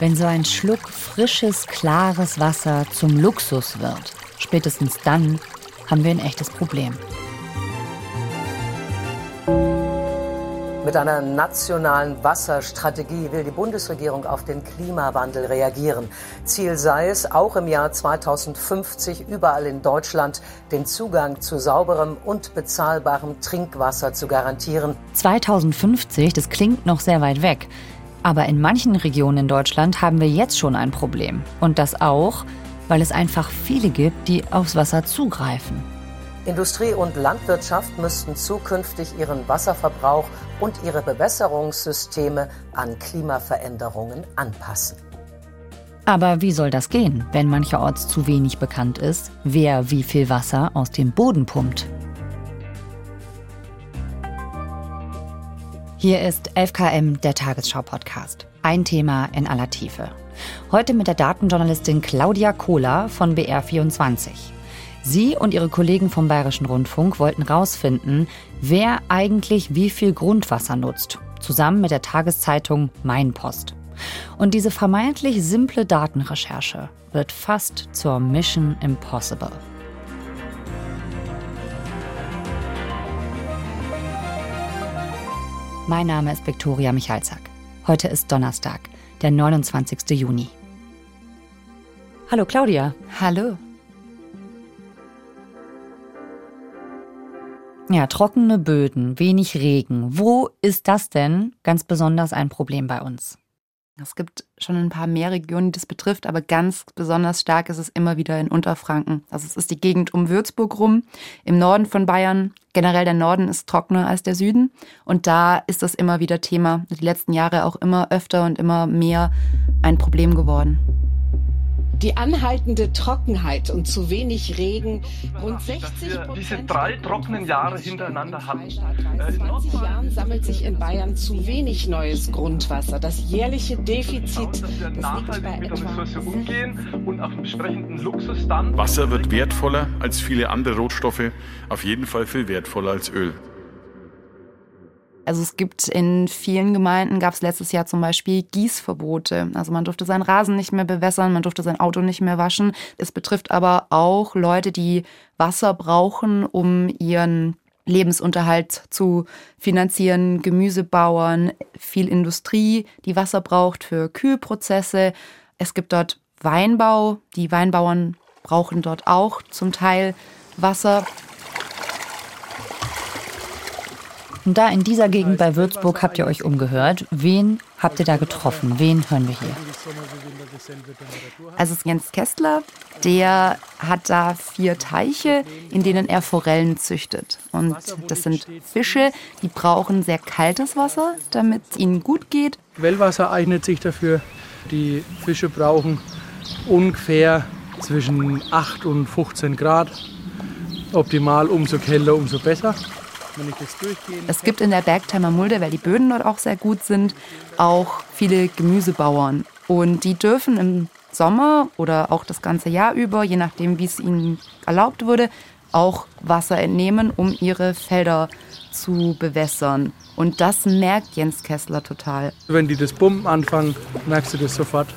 Wenn so ein Schluck frisches, klares Wasser zum Luxus wird, spätestens dann haben wir ein echtes Problem. Mit einer nationalen Wasserstrategie will die Bundesregierung auf den Klimawandel reagieren. Ziel sei es, auch im Jahr 2050 überall in Deutschland den Zugang zu sauberem und bezahlbarem Trinkwasser zu garantieren. 2050, das klingt noch sehr weit weg. Aber in manchen Regionen in Deutschland haben wir jetzt schon ein Problem. Und das auch, weil es einfach viele gibt, die aufs Wasser zugreifen. Industrie und Landwirtschaft müssten zukünftig ihren Wasserverbrauch und ihre Bewässerungssysteme an Klimaveränderungen anpassen. Aber wie soll das gehen, wenn mancherorts zu wenig bekannt ist, wer wie viel Wasser aus dem Boden pumpt? Hier ist 11KM, der Tagesschau-Podcast. Ein Thema in aller Tiefe. Heute mit der Datenjournalistin Claudia Kohler von BR24. Sie und ihre Kollegen vom Bayerischen Rundfunk wollten herausfinden, wer eigentlich wie viel Grundwasser nutzt, zusammen mit der Tageszeitung Mein Post. Und diese vermeintlich simple Datenrecherche wird fast zur Mission Impossible. Mein Name ist Viktoria Michalzack. Heute ist Donnerstag, der 29. Juni. Hallo Claudia. Hallo. Ja, trockene Böden, wenig Regen. Wo ist das denn ganz besonders ein Problem bei uns? Es gibt schon ein paar mehr Regionen, die das betrifft, aber ganz besonders stark ist es immer wieder in Unterfranken. Also es ist die Gegend um Würzburg rum, im Norden von Bayern. Generell der Norden ist trockener als der Süden und da ist das immer wieder Thema. Die letzten Jahre auch immer öfter und immer mehr ein Problem geworden. Die anhaltende Trockenheit und zu wenig Regen, rund 60 Prozent. Diese drei trockenen Jahre hintereinander hatten. In 20 Jahren sammelt sich in Bayern zu wenig neues Grundwasser. Das jährliche Defizit das liegt bei mit der Ressource umgehen und auf entsprechenden Luxus dann. Wasser wird wertvoller als viele andere Rohstoffe, auf jeden Fall viel wertvoller als Öl. Also es gibt in vielen Gemeinden, gab es letztes Jahr zum Beispiel Gießverbote. Also man durfte seinen Rasen nicht mehr bewässern, man durfte sein Auto nicht mehr waschen. Es betrifft aber auch Leute, die Wasser brauchen, um ihren Lebensunterhalt zu finanzieren, Gemüsebauern, viel Industrie, die Wasser braucht für Kühlprozesse. Es gibt dort Weinbau, die Weinbauern brauchen dort auch zum Teil Wasser. Und da in dieser Gegend bei Würzburg habt ihr euch umgehört. Wen habt ihr da getroffen? Wen hören wir hier? Also es ist Jens Kessler, der hat da vier Teiche, in denen er Forellen züchtet. Und das sind Fische, die brauchen sehr kaltes Wasser, damit es ihnen gut geht. Quellwasser eignet sich dafür. Die Fische brauchen ungefähr zwischen 8 und 15 Grad. Optimal, umso kälter, umso besser. Es gibt in der Bergtheimer Mulde, weil die Böden dort auch sehr gut sind, auch viele Gemüsebauern. Und die dürfen im Sommer oder auch das ganze Jahr über, je nachdem, wie es ihnen erlaubt wurde, auch Wasser entnehmen, um ihre Felder zu bewässern. Und das merkt Jens Kessler total. Wenn die das Pumpen anfangen, merkst du das sofort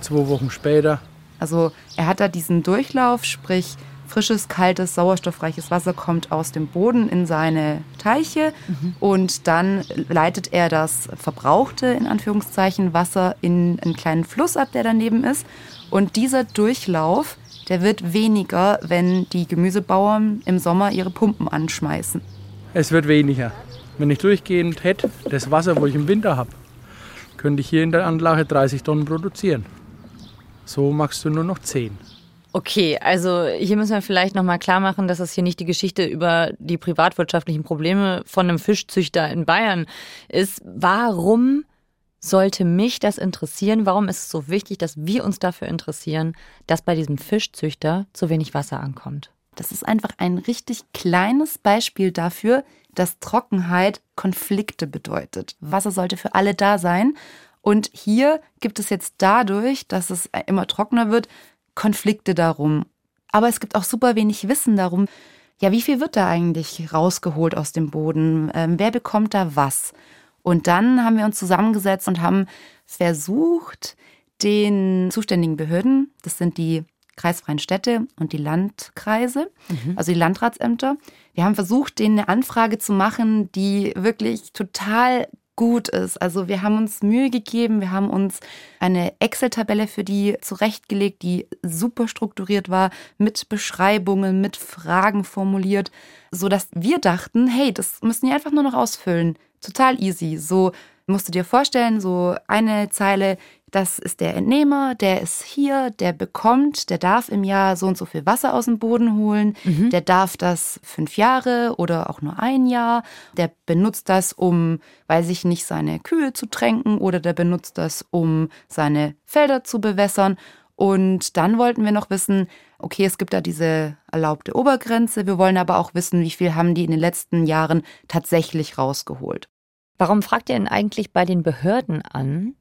zwei Wochen später. Also er hat da diesen Durchlauf, sprich frisches, kaltes, sauerstoffreiches Wasser kommt aus dem Boden in seine Teiche mhm. und dann leitet er das verbrauchte, in Anführungszeichen, Wasser in einen kleinen Fluss ab, der daneben ist. Und dieser Durchlauf, der wird weniger, wenn die Gemüsebauern im Sommer ihre Pumpen anschmeißen. Es wird weniger. Wenn ich durchgehend hätte, das Wasser, wo ich im Winter habe, könnte ich hier in der Anlage 30 Tonnen produzieren. So machst du nur noch 10. Okay, also hier müssen wir vielleicht nochmal klar machen, dass das hier nicht die Geschichte über die privatwirtschaftlichen Probleme von einem Fischzüchter in Bayern ist. Warum sollte mich das interessieren? Warum ist es so wichtig, dass wir uns dafür interessieren, dass bei diesem Fischzüchter zu wenig Wasser ankommt? Das ist einfach ein richtig kleines Beispiel dafür, dass Trockenheit Konflikte bedeutet. Wasser sollte für alle da sein. Und hier gibt es jetzt dadurch, dass es immer trockener wird, Konflikte darum. Aber es gibt auch super wenig Wissen darum, ja, wie viel wird da eigentlich rausgeholt aus dem Boden? Ähm, wer bekommt da was? Und dann haben wir uns zusammengesetzt und haben versucht, den zuständigen Behörden, das sind die kreisfreien Städte und die Landkreise, mhm. also die Landratsämter. Wir haben versucht, denen eine Anfrage zu machen, die wirklich total gut ist. Also wir haben uns Mühe gegeben, wir haben uns eine Excel-Tabelle für die zurechtgelegt, die super strukturiert war, mit Beschreibungen, mit Fragen formuliert, sodass wir dachten, hey, das müssen die einfach nur noch ausfüllen. Total easy. So musst du dir vorstellen, so eine Zeile, das ist der Entnehmer, der ist hier, der bekommt, der darf im Jahr so und so viel Wasser aus dem Boden holen, mhm. der darf das fünf Jahre oder auch nur ein Jahr, der benutzt das, um, weiß ich nicht, seine Kühe zu tränken oder der benutzt das, um seine Felder zu bewässern. Und dann wollten wir noch wissen, okay, es gibt da diese erlaubte Obergrenze, wir wollen aber auch wissen, wie viel haben die in den letzten Jahren tatsächlich rausgeholt. Warum fragt ihr denn eigentlich bei den Behörden an?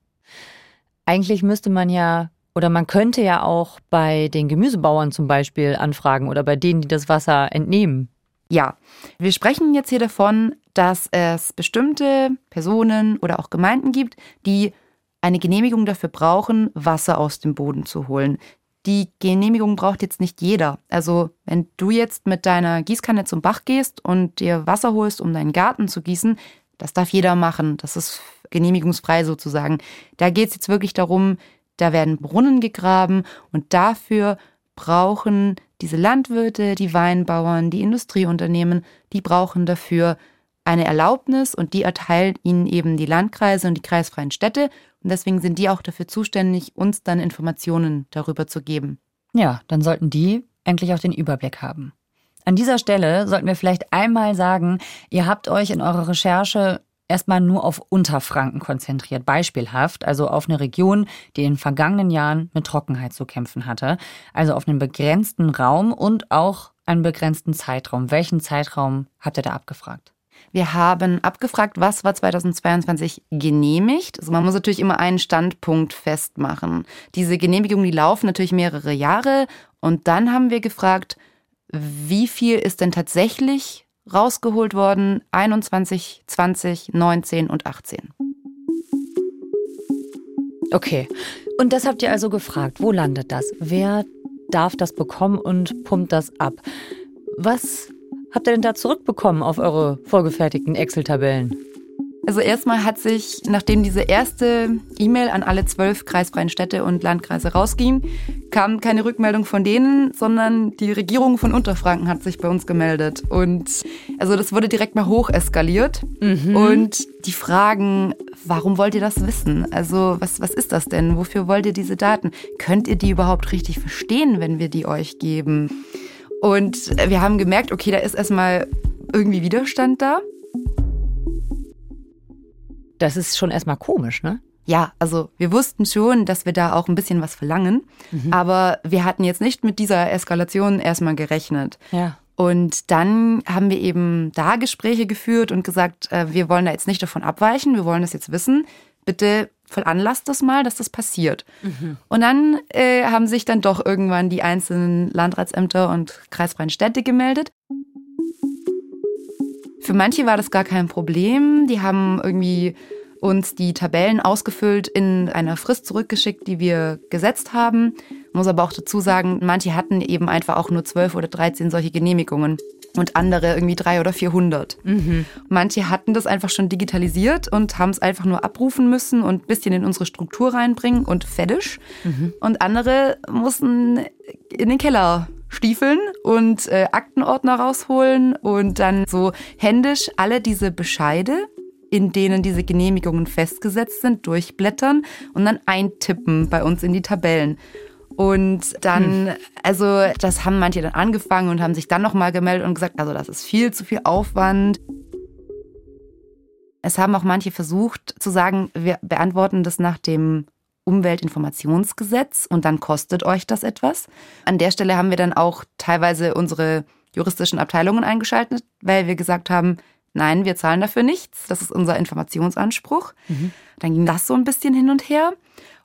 Eigentlich müsste man ja oder man könnte ja auch bei den Gemüsebauern zum Beispiel anfragen oder bei denen, die das Wasser entnehmen. Ja, wir sprechen jetzt hier davon, dass es bestimmte Personen oder auch Gemeinden gibt, die eine Genehmigung dafür brauchen, Wasser aus dem Boden zu holen. Die Genehmigung braucht jetzt nicht jeder. Also wenn du jetzt mit deiner Gießkanne zum Bach gehst und dir Wasser holst, um deinen Garten zu gießen, das darf jeder machen. Das ist genehmigungsfrei sozusagen. Da geht es jetzt wirklich darum, da werden Brunnen gegraben und dafür brauchen diese Landwirte, die Weinbauern, die Industrieunternehmen, die brauchen dafür eine Erlaubnis und die erteilen ihnen eben die Landkreise und die kreisfreien Städte. Und deswegen sind die auch dafür zuständig, uns dann Informationen darüber zu geben. Ja, dann sollten die eigentlich auch den Überblick haben. An dieser Stelle sollten wir vielleicht einmal sagen, ihr habt euch in eurer Recherche erstmal nur auf Unterfranken konzentriert, beispielhaft, also auf eine Region, die in den vergangenen Jahren mit Trockenheit zu kämpfen hatte, also auf einen begrenzten Raum und auch einen begrenzten Zeitraum. Welchen Zeitraum habt ihr da abgefragt? Wir haben abgefragt, was war 2022 genehmigt. Also man muss natürlich immer einen Standpunkt festmachen. Diese Genehmigungen, die laufen natürlich mehrere Jahre. Und dann haben wir gefragt, wie viel ist denn tatsächlich rausgeholt worden 21, 20, 19 und 18. Okay. Und das habt ihr also gefragt. Wo landet das? Wer darf das bekommen und pumpt das ab? Was habt ihr denn da zurückbekommen auf eure vorgefertigten Excel-Tabellen? Also erstmal hat sich, nachdem diese erste E-Mail an alle zwölf kreisfreien Städte und Landkreise rausging, kam keine Rückmeldung von denen, sondern die Regierung von Unterfranken hat sich bei uns gemeldet. Und also das wurde direkt mal hoch eskaliert. Mhm. Und die Fragen, warum wollt ihr das wissen? Also was, was ist das denn? Wofür wollt ihr diese Daten? Könnt ihr die überhaupt richtig verstehen, wenn wir die euch geben? Und wir haben gemerkt, okay, da ist erstmal irgendwie Widerstand da. Das ist schon erstmal komisch, ne? Ja, also wir wussten schon, dass wir da auch ein bisschen was verlangen, mhm. aber wir hatten jetzt nicht mit dieser Eskalation erstmal gerechnet. Ja. Und dann haben wir eben da Gespräche geführt und gesagt, äh, wir wollen da jetzt nicht davon abweichen, wir wollen das jetzt wissen. Bitte veranlasst das mal, dass das passiert. Mhm. Und dann äh, haben sich dann doch irgendwann die einzelnen Landratsämter und kreisfreien Städte gemeldet. Für manche war das gar kein Problem. Die haben irgendwie uns die Tabellen ausgefüllt in einer Frist zurückgeschickt, die wir gesetzt haben. Muss aber auch dazu sagen, manche hatten eben einfach auch nur zwölf oder dreizehn solche Genehmigungen und andere irgendwie drei oder vierhundert. Mhm. Manche hatten das einfach schon digitalisiert und haben es einfach nur abrufen müssen und ein bisschen in unsere Struktur reinbringen und fertig. Mhm. Und andere mussten in den Keller stiefeln und äh, Aktenordner rausholen und dann so händisch alle diese Bescheide, in denen diese Genehmigungen festgesetzt sind, durchblättern und dann eintippen bei uns in die Tabellen. Und dann, hm. also das haben manche dann angefangen und haben sich dann nochmal gemeldet und gesagt, also das ist viel zu viel Aufwand. Es haben auch manche versucht zu sagen, wir beantworten das nach dem Umweltinformationsgesetz und dann kostet euch das etwas. An der Stelle haben wir dann auch teilweise unsere juristischen Abteilungen eingeschaltet, weil wir gesagt haben, nein, wir zahlen dafür nichts. Das ist unser Informationsanspruch. Mhm. Dann ging das so ein bisschen hin und her.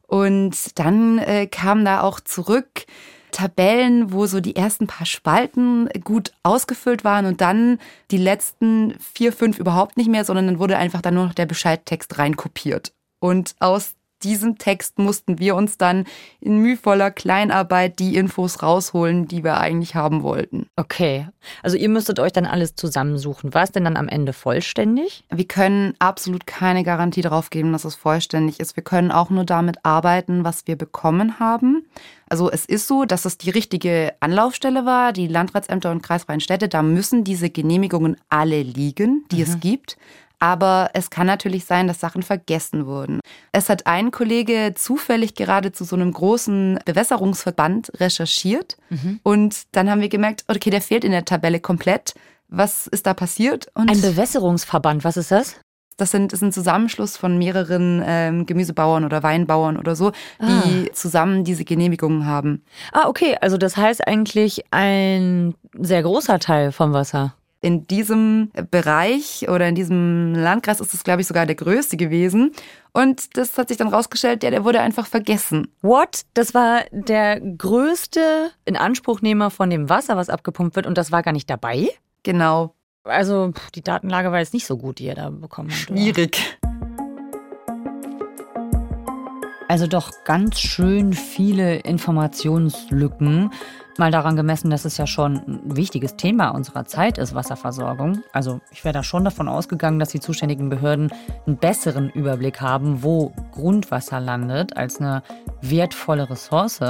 Und dann äh, kamen da auch zurück Tabellen, wo so die ersten paar Spalten gut ausgefüllt waren und dann die letzten vier, fünf überhaupt nicht mehr, sondern dann wurde einfach dann nur noch der Bescheidtext reinkopiert. Und aus diesem Text mussten wir uns dann in mühevoller Kleinarbeit die Infos rausholen, die wir eigentlich haben wollten. Okay, also ihr müsstet euch dann alles zusammensuchen. War es denn dann am Ende vollständig? Wir können absolut keine Garantie darauf geben, dass es vollständig ist. Wir können auch nur damit arbeiten, was wir bekommen haben. Also es ist so, dass es die richtige Anlaufstelle war, die Landratsämter und kreisfreien Städte, da müssen diese Genehmigungen alle liegen, die mhm. es gibt. Aber es kann natürlich sein, dass Sachen vergessen wurden. Es hat ein Kollege zufällig gerade zu so einem großen Bewässerungsverband recherchiert. Mhm. Und dann haben wir gemerkt, okay, der fehlt in der Tabelle komplett. Was ist da passiert? Und ein Bewässerungsverband, was ist das? Das, sind, das ist ein Zusammenschluss von mehreren ähm, Gemüsebauern oder Weinbauern oder so, die ah. zusammen diese Genehmigungen haben. Ah, okay. Also das heißt eigentlich ein sehr großer Teil vom Wasser in diesem Bereich oder in diesem Landkreis ist es, glaube ich, sogar der größte gewesen. Und das hat sich dann rausgestellt, ja, der wurde einfach vergessen. What? Das war der größte Inanspruchnehmer von dem Wasser, was abgepumpt wird, und das war gar nicht dabei? Genau. Also die Datenlage war jetzt nicht so gut, die ihr da bekommen habt. Schwierig. Oder? Also doch ganz schön viele Informationslücken. Mal daran gemessen, dass es ja schon ein wichtiges Thema unserer Zeit ist, Wasserversorgung. Also ich wäre da schon davon ausgegangen, dass die zuständigen Behörden einen besseren Überblick haben, wo Grundwasser landet, als eine wertvolle Ressource.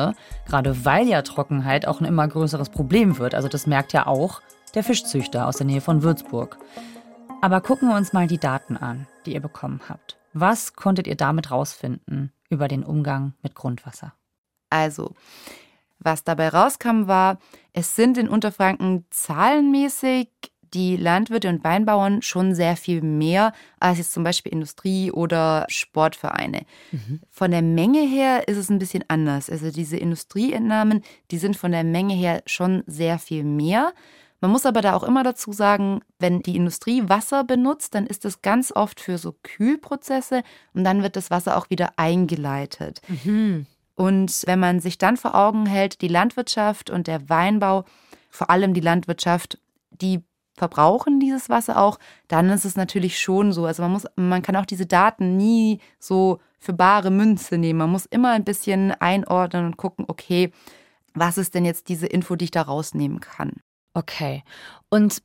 Gerade weil ja Trockenheit auch ein immer größeres Problem wird. Also das merkt ja auch der Fischzüchter aus der Nähe von Würzburg. Aber gucken wir uns mal die Daten an, die ihr bekommen habt. Was konntet ihr damit rausfinden? über den Umgang mit Grundwasser. Also, was dabei rauskam, war, es sind in Unterfranken zahlenmäßig die Landwirte und Weinbauern schon sehr viel mehr als jetzt zum Beispiel Industrie oder Sportvereine. Mhm. Von der Menge her ist es ein bisschen anders. Also diese Industrieentnahmen, die sind von der Menge her schon sehr viel mehr. Man muss aber da auch immer dazu sagen, wenn die Industrie Wasser benutzt, dann ist das ganz oft für so Kühlprozesse und dann wird das Wasser auch wieder eingeleitet. Mhm. Und wenn man sich dann vor Augen hält, die Landwirtschaft und der Weinbau, vor allem die Landwirtschaft, die verbrauchen dieses Wasser auch, dann ist es natürlich schon so. Also man muss, man kann auch diese Daten nie so für bare Münze nehmen. Man muss immer ein bisschen einordnen und gucken, okay, was ist denn jetzt diese Info, die ich da rausnehmen kann? Okay. Und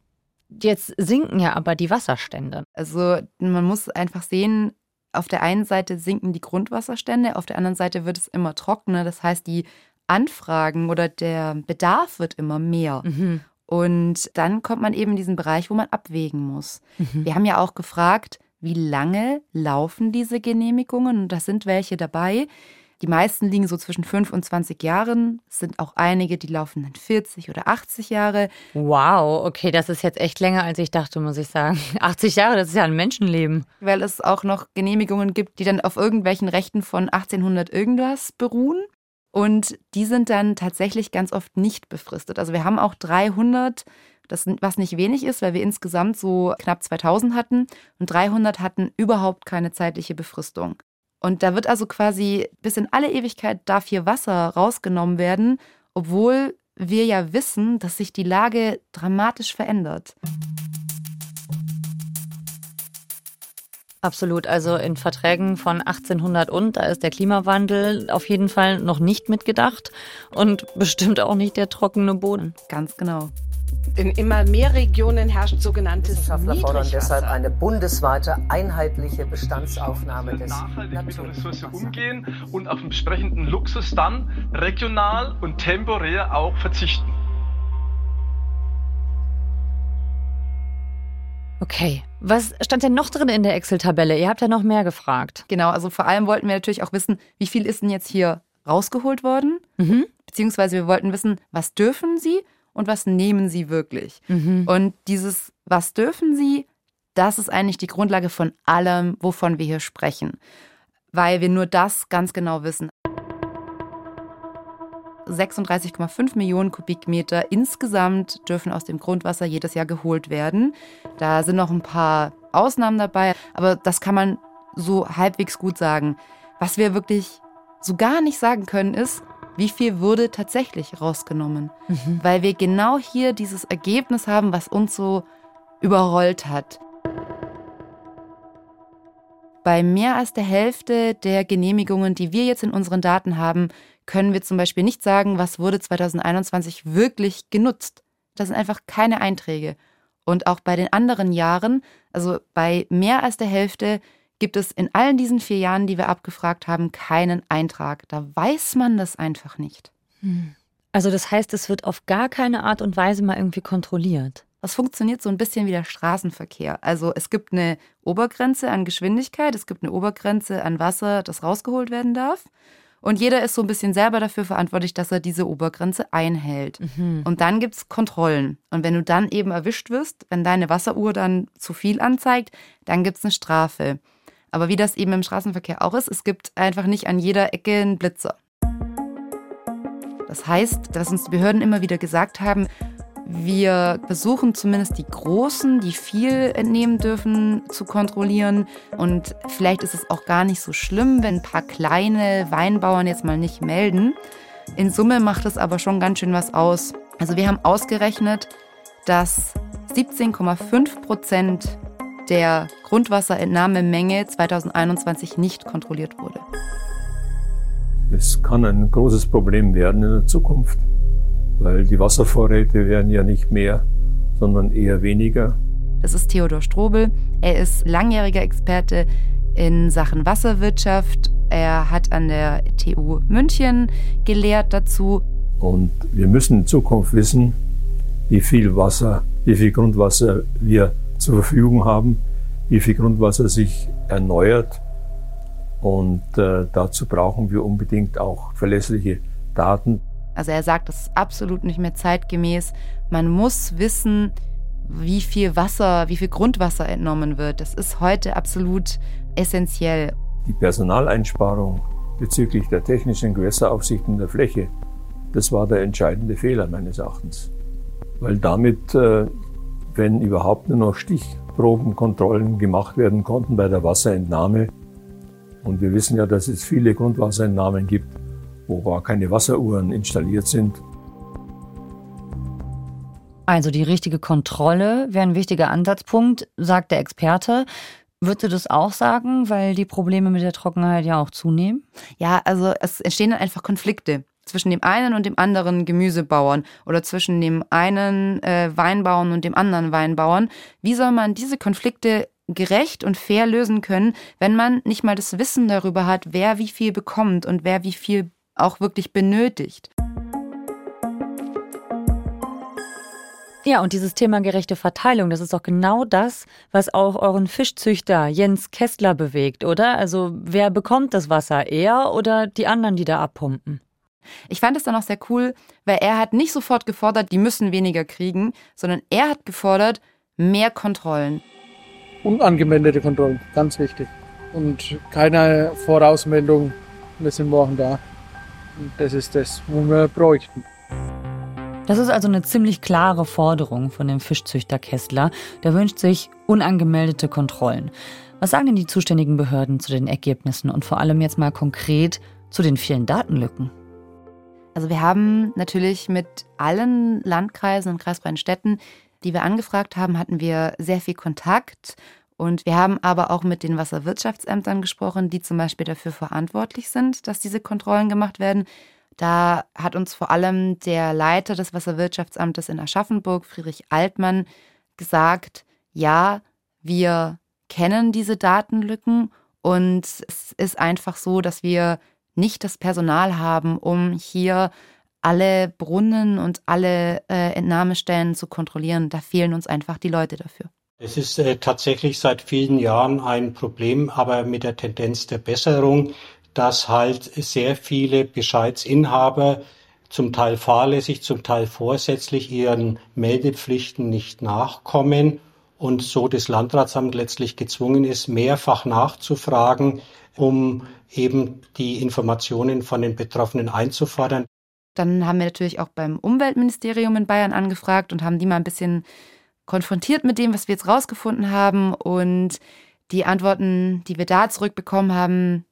jetzt sinken ja aber die Wasserstände. Also man muss einfach sehen, auf der einen Seite sinken die Grundwasserstände, auf der anderen Seite wird es immer trockener. Das heißt, die Anfragen oder der Bedarf wird immer mehr. Mhm. Und dann kommt man eben in diesen Bereich, wo man abwägen muss. Mhm. Wir haben ja auch gefragt, wie lange laufen diese Genehmigungen? Und da sind welche dabei, die meisten liegen so zwischen 5 und 20 Jahren. Es sind auch einige, die laufen dann 40 oder 80 Jahre. Wow, okay, das ist jetzt echt länger, als ich dachte, muss ich sagen. 80 Jahre, das ist ja ein Menschenleben. Weil es auch noch Genehmigungen gibt, die dann auf irgendwelchen Rechten von 1800 irgendwas beruhen. Und die sind dann tatsächlich ganz oft nicht befristet. Also wir haben auch 300 das, was nicht wenig ist, weil wir insgesamt so knapp 2000 hatten und 300 hatten überhaupt keine zeitliche Befristung. Und da wird also quasi bis in alle Ewigkeit darf hier Wasser rausgenommen werden, obwohl wir ja wissen, dass sich die Lage dramatisch verändert. Absolut. Also in Verträgen von 1800 und, da ist der Klimawandel auf jeden Fall noch nicht mitgedacht und bestimmt auch nicht der trockene Boden. Ganz genau. In immer mehr Regionen herrscht sogenanntes Wissenschaftler fordern deshalb eine bundesweite einheitliche Bestandsaufnahme des Ressource umgehen und auf entsprechenden Luxus dann regional und temporär auch verzichten. Okay, was stand denn noch drin in der Excel-Tabelle? Ihr habt ja noch mehr gefragt. Genau, also vor allem wollten wir natürlich auch wissen, wie viel ist denn jetzt hier rausgeholt worden? Mhm. Beziehungsweise wir wollten wissen, was dürfen sie und was nehmen sie wirklich. Mhm. Und dieses, was dürfen sie, das ist eigentlich die Grundlage von allem, wovon wir hier sprechen, weil wir nur das ganz genau wissen. 36,5 Millionen Kubikmeter insgesamt dürfen aus dem Grundwasser jedes Jahr geholt werden. Da sind noch ein paar Ausnahmen dabei, aber das kann man so halbwegs gut sagen. Was wir wirklich so gar nicht sagen können, ist, wie viel wurde tatsächlich rausgenommen. Mhm. Weil wir genau hier dieses Ergebnis haben, was uns so überrollt hat. bei mehr als der Hälfte der Genehmigungen, die wir jetzt in unseren Daten haben, können wir zum Beispiel nicht sagen, was wurde 2021 wirklich genutzt. Das sind einfach keine Einträge. Und auch bei den anderen Jahren, also bei mehr als der Hälfte, gibt es in allen diesen vier Jahren, die wir abgefragt haben, keinen Eintrag. Da weiß man das einfach nicht. Hm. Also das heißt, es wird auf gar keine Art und Weise mal irgendwie kontrolliert. Das funktioniert so ein bisschen wie der Straßenverkehr. Also es gibt eine Obergrenze an Geschwindigkeit, es gibt eine Obergrenze an Wasser, das rausgeholt werden darf. Und jeder ist so ein bisschen selber dafür verantwortlich, dass er diese Obergrenze einhält. Mhm. Und dann gibt es Kontrollen. Und wenn du dann eben erwischt wirst, wenn deine Wasseruhr dann zu viel anzeigt, dann gibt es eine Strafe. Aber wie das eben im Straßenverkehr auch ist, es gibt einfach nicht an jeder Ecke einen Blitzer. Das heißt, dass uns die Behörden immer wieder gesagt haben, wir versuchen zumindest die Großen, die viel entnehmen dürfen, zu kontrollieren. Und vielleicht ist es auch gar nicht so schlimm, wenn ein paar kleine Weinbauern jetzt mal nicht melden. In Summe macht es aber schon ganz schön was aus. Also wir haben ausgerechnet, dass 17,5 Prozent der Grundwasserentnahmemenge 2021 nicht kontrolliert wurde. Es kann ein großes Problem werden in der Zukunft weil die Wasservorräte werden ja nicht mehr, sondern eher weniger. Das ist Theodor Strobel. Er ist langjähriger Experte in Sachen Wasserwirtschaft. Er hat an der TU München gelehrt dazu. Und wir müssen in Zukunft wissen, wie viel Wasser, wie viel Grundwasser wir zur Verfügung haben, wie viel Grundwasser sich erneuert. Und äh, dazu brauchen wir unbedingt auch verlässliche Daten. Also er sagt, das ist absolut nicht mehr zeitgemäß. Man muss wissen, wie viel Wasser, wie viel Grundwasser entnommen wird. Das ist heute absolut essentiell. Die Personaleinsparung bezüglich der technischen Gewässeraufsicht in der Fläche, das war der entscheidende Fehler meines Erachtens. Weil damit, äh, wenn überhaupt nur noch Stichprobenkontrollen gemacht werden konnten bei der Wasserentnahme, und wir wissen ja, dass es viele Grundwasserentnahmen gibt, wo gar keine Wasseruhren installiert sind. Also die richtige Kontrolle wäre ein wichtiger Ansatzpunkt, sagt der Experte. Würdest du das auch sagen, weil die Probleme mit der Trockenheit ja auch zunehmen? Ja, also es entstehen dann einfach Konflikte zwischen dem einen und dem anderen Gemüsebauern oder zwischen dem einen äh, Weinbauern und dem anderen Weinbauern. Wie soll man diese Konflikte gerecht und fair lösen können, wenn man nicht mal das Wissen darüber hat, wer wie viel bekommt und wer wie viel auch wirklich benötigt. Ja, und dieses Thema gerechte Verteilung, das ist doch genau das, was auch euren Fischzüchter Jens Kessler bewegt, oder? Also wer bekommt das Wasser, er oder die anderen, die da abpumpen? Ich fand es dann auch sehr cool, weil er hat nicht sofort gefordert, die müssen weniger kriegen, sondern er hat gefordert, mehr Kontrollen. Unangemeldete Kontrollen, ganz wichtig. Und keine Vorausmeldung, wir sind morgen da. Das ist das, was wir bräuchten. Das ist also eine ziemlich klare Forderung von dem Fischzüchter Kessler. Der wünscht sich unangemeldete Kontrollen. Was sagen denn die zuständigen Behörden zu den Ergebnissen und vor allem jetzt mal konkret zu den vielen Datenlücken? Also wir haben natürlich mit allen Landkreisen und kreisfreien Städten, die wir angefragt haben, hatten wir sehr viel Kontakt und wir haben aber auch mit den Wasserwirtschaftsämtern gesprochen, die zum Beispiel dafür verantwortlich sind, dass diese Kontrollen gemacht werden. Da hat uns vor allem der Leiter des Wasserwirtschaftsamtes in Aschaffenburg, Friedrich Altmann, gesagt, ja, wir kennen diese Datenlücken und es ist einfach so, dass wir nicht das Personal haben, um hier alle Brunnen und alle äh, Entnahmestellen zu kontrollieren. Da fehlen uns einfach die Leute dafür. Es ist äh, tatsächlich seit vielen Jahren ein Problem, aber mit der Tendenz der Besserung, dass halt sehr viele Bescheidsinhaber zum Teil fahrlässig, zum Teil vorsätzlich ihren Meldepflichten nicht nachkommen und so das Landratsamt letztlich gezwungen ist, mehrfach nachzufragen, um eben die Informationen von den Betroffenen einzufordern. Dann haben wir natürlich auch beim Umweltministerium in Bayern angefragt und haben die mal ein bisschen konfrontiert mit dem, was wir jetzt rausgefunden haben. Und die Antworten, die wir da zurückbekommen haben,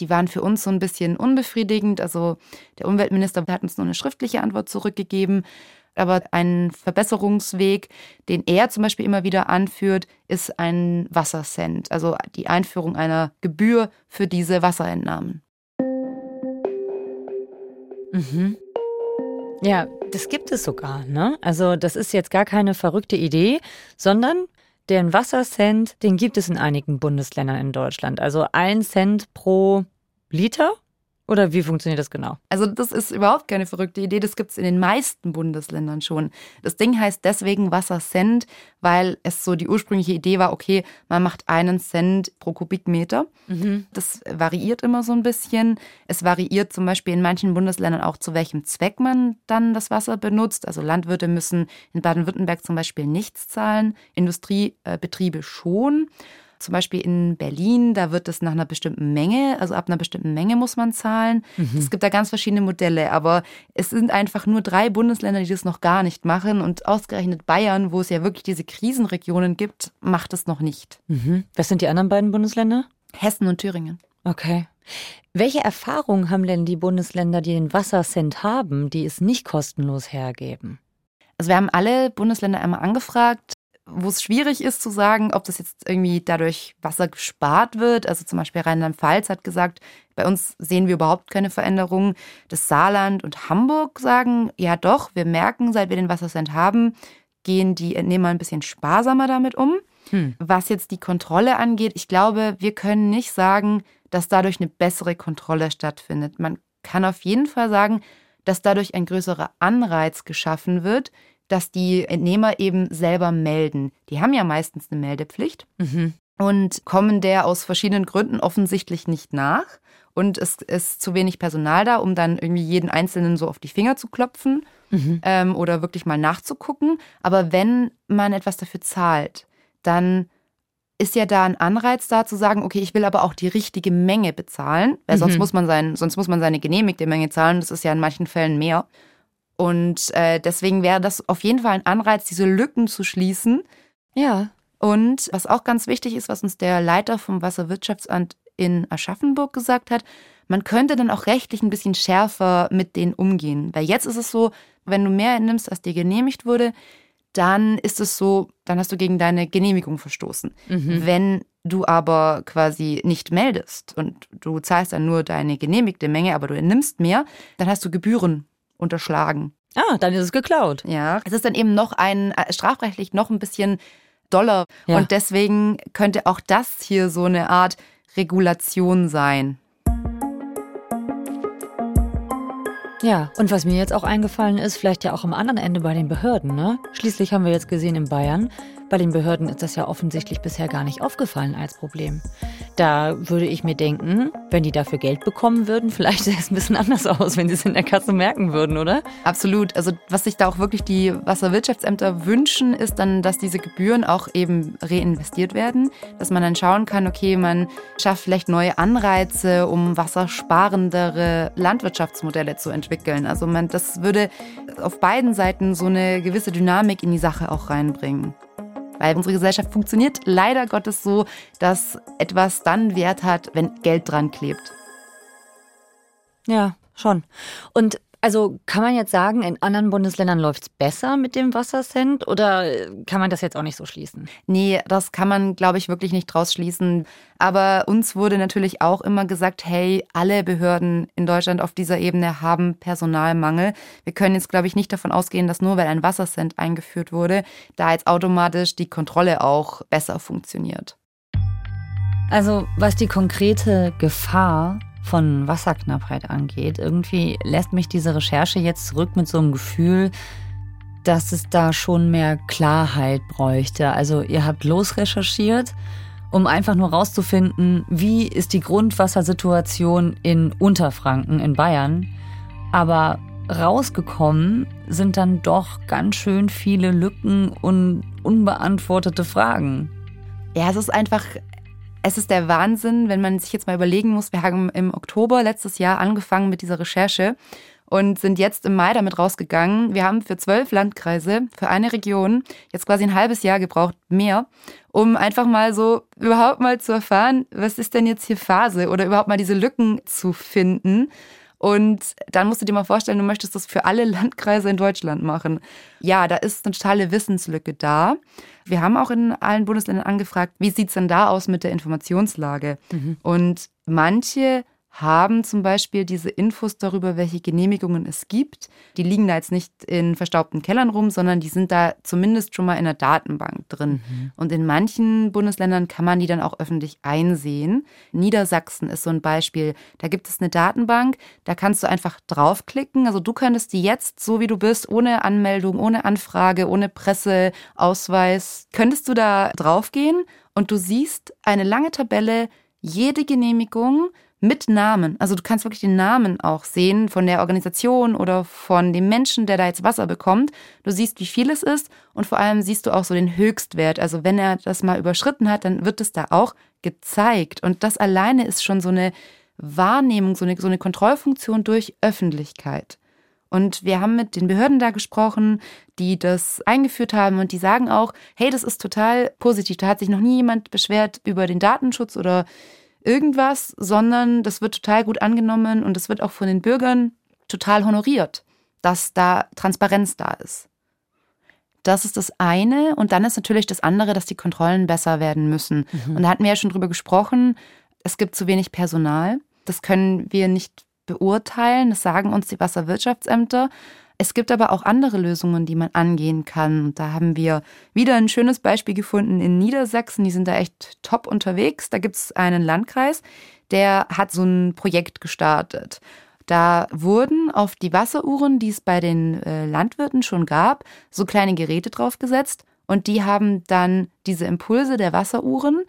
die waren für uns so ein bisschen unbefriedigend. Also der Umweltminister hat uns nur eine schriftliche Antwort zurückgegeben. Aber ein Verbesserungsweg, den er zum Beispiel immer wieder anführt, ist ein Wassercent, also die Einführung einer Gebühr für diese Wasserentnahmen. Mhm. Ja, das gibt es sogar. Ne? Also das ist jetzt gar keine verrückte Idee, sondern den Wassercent, den gibt es in einigen Bundesländern in Deutschland. Also ein Cent pro Liter oder wie funktioniert das genau? Also das ist überhaupt keine verrückte Idee, das gibt es in den meisten Bundesländern schon. Das Ding heißt deswegen Wassercent, weil es so die ursprüngliche Idee war, okay, man macht einen Cent pro Kubikmeter. Mhm. Das variiert immer so ein bisschen. Es variiert zum Beispiel in manchen Bundesländern auch, zu welchem Zweck man dann das Wasser benutzt. Also Landwirte müssen in Baden-Württemberg zum Beispiel nichts zahlen, Industriebetriebe schon. Zum Beispiel in Berlin, da wird es nach einer bestimmten Menge, also ab einer bestimmten Menge muss man zahlen. Mhm. Es gibt da ganz verschiedene Modelle, aber es sind einfach nur drei Bundesländer, die das noch gar nicht machen. Und ausgerechnet Bayern, wo es ja wirklich diese Krisenregionen gibt, macht es noch nicht. Mhm. Was sind die anderen beiden Bundesländer? Hessen und Thüringen. Okay. Welche Erfahrungen haben denn die Bundesländer, die den Wassercent haben, die es nicht kostenlos hergeben? Also wir haben alle Bundesländer einmal angefragt, wo es schwierig ist zu sagen, ob das jetzt irgendwie dadurch Wasser gespart wird. Also zum Beispiel Rheinland-Pfalz hat gesagt, bei uns sehen wir überhaupt keine Veränderungen. Das Saarland und Hamburg sagen, ja doch, wir merken, seit wir den Wassercent haben, gehen die Entnehmer ein bisschen sparsamer damit um. Hm. Was jetzt die Kontrolle angeht, ich glaube, wir können nicht sagen, dass dadurch eine bessere Kontrolle stattfindet. Man kann auf jeden Fall sagen, dass dadurch ein größerer Anreiz geschaffen wird, dass die Entnehmer eben selber melden. Die haben ja meistens eine Meldepflicht mhm. und kommen der aus verschiedenen Gründen offensichtlich nicht nach. Und es ist zu wenig Personal da, um dann irgendwie jeden Einzelnen so auf die Finger zu klopfen mhm. ähm, oder wirklich mal nachzugucken. Aber wenn man etwas dafür zahlt, dann ist ja da ein Anreiz da zu sagen, okay, ich will aber auch die richtige Menge bezahlen, weil mhm. sonst muss man sein, sonst muss man seine genehmigte Menge zahlen. Das ist ja in manchen Fällen mehr. Und äh, deswegen wäre das auf jeden Fall ein Anreiz, diese Lücken zu schließen. Ja. Und was auch ganz wichtig ist, was uns der Leiter vom Wasserwirtschaftsamt in Aschaffenburg gesagt hat, man könnte dann auch rechtlich ein bisschen schärfer mit denen umgehen. Weil jetzt ist es so, wenn du mehr nimmst, als dir genehmigt wurde, dann ist es so, dann hast du gegen deine Genehmigung verstoßen. Mhm. Wenn du aber quasi nicht meldest und du zahlst dann nur deine genehmigte Menge, aber du nimmst mehr, dann hast du Gebühren unterschlagen. Ah, dann ist es geklaut. Ja. Es ist dann eben noch ein, äh, strafrechtlich noch ein bisschen doller. Ja. Und deswegen könnte auch das hier so eine Art Regulation sein. Ja, und was mir jetzt auch eingefallen ist, vielleicht ja auch am anderen Ende bei den Behörden, ne? Schließlich haben wir jetzt gesehen in Bayern, bei den Behörden ist das ja offensichtlich bisher gar nicht aufgefallen als Problem. Da würde ich mir denken, wenn die dafür Geld bekommen würden, vielleicht sähe es ein bisschen anders aus, wenn sie es in der Kasse merken würden, oder? Absolut. Also was sich da auch wirklich die Wasserwirtschaftsämter wünschen, ist dann, dass diese Gebühren auch eben reinvestiert werden, dass man dann schauen kann, okay, man schafft vielleicht neue Anreize, um wassersparendere Landwirtschaftsmodelle zu entwickeln. Also man, das würde auf beiden Seiten so eine gewisse Dynamik in die Sache auch reinbringen. Weil unsere Gesellschaft funktioniert leider Gottes so, dass etwas dann Wert hat, wenn Geld dran klebt. Ja, schon. Und also kann man jetzt sagen, in anderen Bundesländern läuft es besser mit dem Wassercent oder kann man das jetzt auch nicht so schließen? Nee, das kann man, glaube ich, wirklich nicht draus schließen. Aber uns wurde natürlich auch immer gesagt, hey, alle Behörden in Deutschland auf dieser Ebene haben Personalmangel. Wir können jetzt, glaube ich, nicht davon ausgehen, dass nur weil ein Wassercent eingeführt wurde, da jetzt automatisch die Kontrolle auch besser funktioniert. Also was die konkrete Gefahr von Wasserknappheit angeht. Irgendwie lässt mich diese Recherche jetzt zurück mit so einem Gefühl, dass es da schon mehr Klarheit bräuchte. Also ihr habt losrecherchiert, um einfach nur rauszufinden, wie ist die Grundwassersituation in Unterfranken in Bayern. Aber rausgekommen sind dann doch ganz schön viele Lücken und unbeantwortete Fragen. Ja, es ist einfach es ist der Wahnsinn, wenn man sich jetzt mal überlegen muss, wir haben im Oktober letztes Jahr angefangen mit dieser Recherche und sind jetzt im Mai damit rausgegangen. Wir haben für zwölf Landkreise, für eine Region, jetzt quasi ein halbes Jahr gebraucht, mehr, um einfach mal so überhaupt mal zu erfahren, was ist denn jetzt hier Phase oder überhaupt mal diese Lücken zu finden. Und dann musst du dir mal vorstellen, du möchtest das für alle Landkreise in Deutschland machen. Ja, da ist eine totale Wissenslücke da. Wir haben auch in allen Bundesländern angefragt, wie sieht es denn da aus mit der Informationslage? Mhm. Und manche haben zum Beispiel diese Infos darüber, welche Genehmigungen es gibt. Die liegen da jetzt nicht in verstaubten Kellern rum, sondern die sind da zumindest schon mal in der Datenbank drin. Mhm. Und in manchen Bundesländern kann man die dann auch öffentlich einsehen. Niedersachsen ist so ein Beispiel. Da gibt es eine Datenbank, da kannst du einfach draufklicken. Also du könntest die jetzt, so wie du bist, ohne Anmeldung, ohne Anfrage, ohne Presseausweis, könntest du da draufgehen und du siehst eine lange Tabelle, jede Genehmigung, mit Namen. Also du kannst wirklich den Namen auch sehen von der Organisation oder von dem Menschen, der da jetzt Wasser bekommt. Du siehst, wie viel es ist und vor allem siehst du auch so den Höchstwert. Also wenn er das mal überschritten hat, dann wird es da auch gezeigt. Und das alleine ist schon so eine Wahrnehmung, so eine, so eine Kontrollfunktion durch Öffentlichkeit. Und wir haben mit den Behörden da gesprochen, die das eingeführt haben und die sagen auch, hey, das ist total positiv. Da hat sich noch nie jemand beschwert über den Datenschutz oder irgendwas, sondern das wird total gut angenommen und es wird auch von den Bürgern total honoriert, dass da Transparenz da ist. Das ist das eine. Und dann ist natürlich das andere, dass die Kontrollen besser werden müssen. Mhm. Und da hatten wir ja schon drüber gesprochen, es gibt zu wenig Personal. Das können wir nicht beurteilen. Das sagen uns die Wasserwirtschaftsämter. Es gibt aber auch andere Lösungen, die man angehen kann. Und da haben wir wieder ein schönes Beispiel gefunden in Niedersachsen. Die sind da echt top unterwegs. Da gibt es einen Landkreis, der hat so ein Projekt gestartet. Da wurden auf die Wasseruhren, die es bei den äh, Landwirten schon gab, so kleine Geräte draufgesetzt und die haben dann diese Impulse der Wasseruhren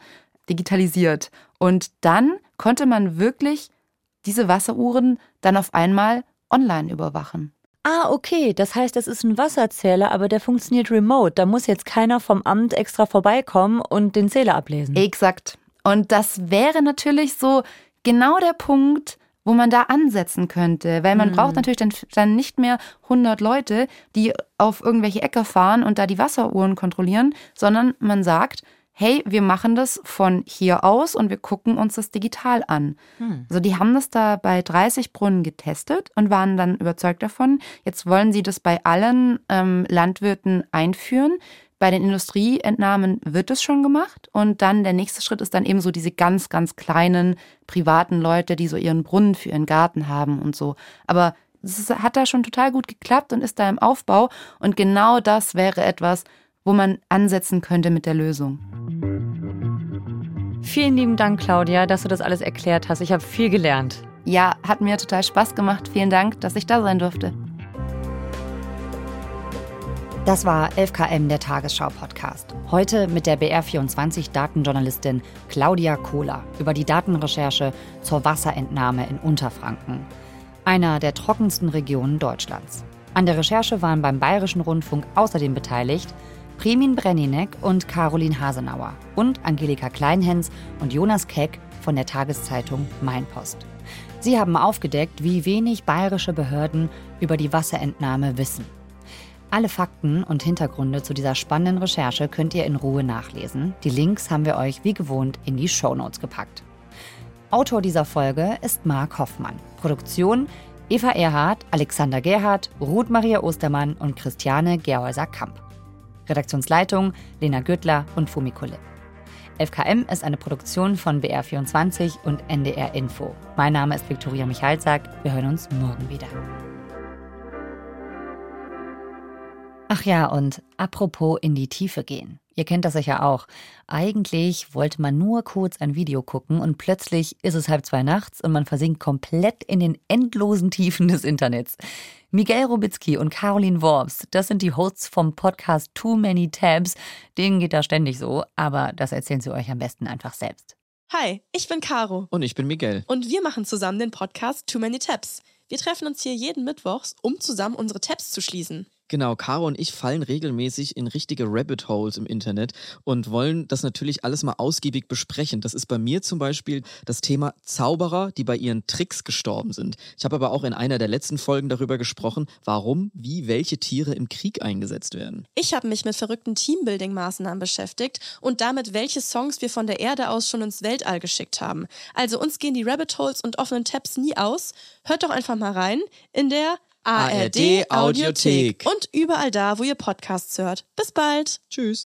digitalisiert. Und dann konnte man wirklich diese Wasseruhren dann auf einmal online überwachen. Ah, okay. Das heißt, das ist ein Wasserzähler, aber der funktioniert remote. Da muss jetzt keiner vom Amt extra vorbeikommen und den Zähler ablesen. Exakt. Und das wäre natürlich so genau der Punkt, wo man da ansetzen könnte, weil man mhm. braucht natürlich dann, dann nicht mehr 100 Leute, die auf irgendwelche Äcker fahren und da die Wasseruhren kontrollieren, sondern man sagt, hey, wir machen das von hier aus und wir gucken uns das digital an. Hm. Also die haben das da bei 30 Brunnen getestet und waren dann überzeugt davon. Jetzt wollen sie das bei allen ähm, Landwirten einführen. Bei den Industrieentnahmen wird es schon gemacht und dann der nächste Schritt ist dann eben so diese ganz, ganz kleinen privaten Leute, die so ihren Brunnen für ihren Garten haben und so. Aber es hat da schon total gut geklappt und ist da im Aufbau und genau das wäre etwas, wo man ansetzen könnte mit der Lösung. Vielen lieben Dank, Claudia, dass du das alles erklärt hast. Ich habe viel gelernt. Ja, hat mir total Spaß gemacht. Vielen Dank, dass ich da sein durfte. Das war 11KM, der Tagesschau-Podcast. Heute mit der BR24-Datenjournalistin Claudia Kohler über die Datenrecherche zur Wasserentnahme in Unterfranken, einer der trockensten Regionen Deutschlands. An der Recherche waren beim Bayerischen Rundfunk außerdem beteiligt Premin Brenninek und Caroline Hasenauer und Angelika Kleinhens und Jonas Keck von der Tageszeitung Mainpost. Sie haben aufgedeckt, wie wenig bayerische Behörden über die Wasserentnahme wissen. Alle Fakten und Hintergründe zu dieser spannenden Recherche könnt ihr in Ruhe nachlesen. Die Links haben wir euch wie gewohnt in die Show Notes gepackt. Autor dieser Folge ist Marc Hoffmann. Produktion Eva Erhardt, Alexander Gerhardt, Ruth Maria Ostermann und Christiane Gerhäuser-Kamp. Redaktionsleitung Lena Gürtler und Fumi Kulle. FKM ist eine Produktion von BR24 und NDR Info. Mein Name ist Viktoria Michalzack. Wir hören uns morgen wieder. Ach ja, und apropos in die Tiefe gehen. Ihr kennt das sicher auch. Eigentlich wollte man nur kurz ein Video gucken und plötzlich ist es halb zwei nachts und man versinkt komplett in den endlosen Tiefen des Internets. Miguel Robitzky und Caroline Worms, das sind die Hosts vom Podcast Too Many Tabs. Denen geht das ständig so, aber das erzählen sie euch am besten einfach selbst. Hi, ich bin Caro. Und ich bin Miguel. Und wir machen zusammen den Podcast Too Many Tabs. Wir treffen uns hier jeden Mittwochs, um zusammen unsere Tabs zu schließen. Genau, Caro und ich fallen regelmäßig in richtige Rabbit Holes im Internet und wollen das natürlich alles mal ausgiebig besprechen. Das ist bei mir zum Beispiel das Thema Zauberer, die bei ihren Tricks gestorben sind. Ich habe aber auch in einer der letzten Folgen darüber gesprochen, warum, wie welche Tiere im Krieg eingesetzt werden. Ich habe mich mit verrückten Teambuilding-Maßnahmen beschäftigt und damit, welche Songs wir von der Erde aus schon ins Weltall geschickt haben. Also uns gehen die Rabbit Holes und offenen Tabs nie aus. Hört doch einfach mal rein in der ARD Audiothek und überall da, wo ihr Podcasts hört. Bis bald. Tschüss.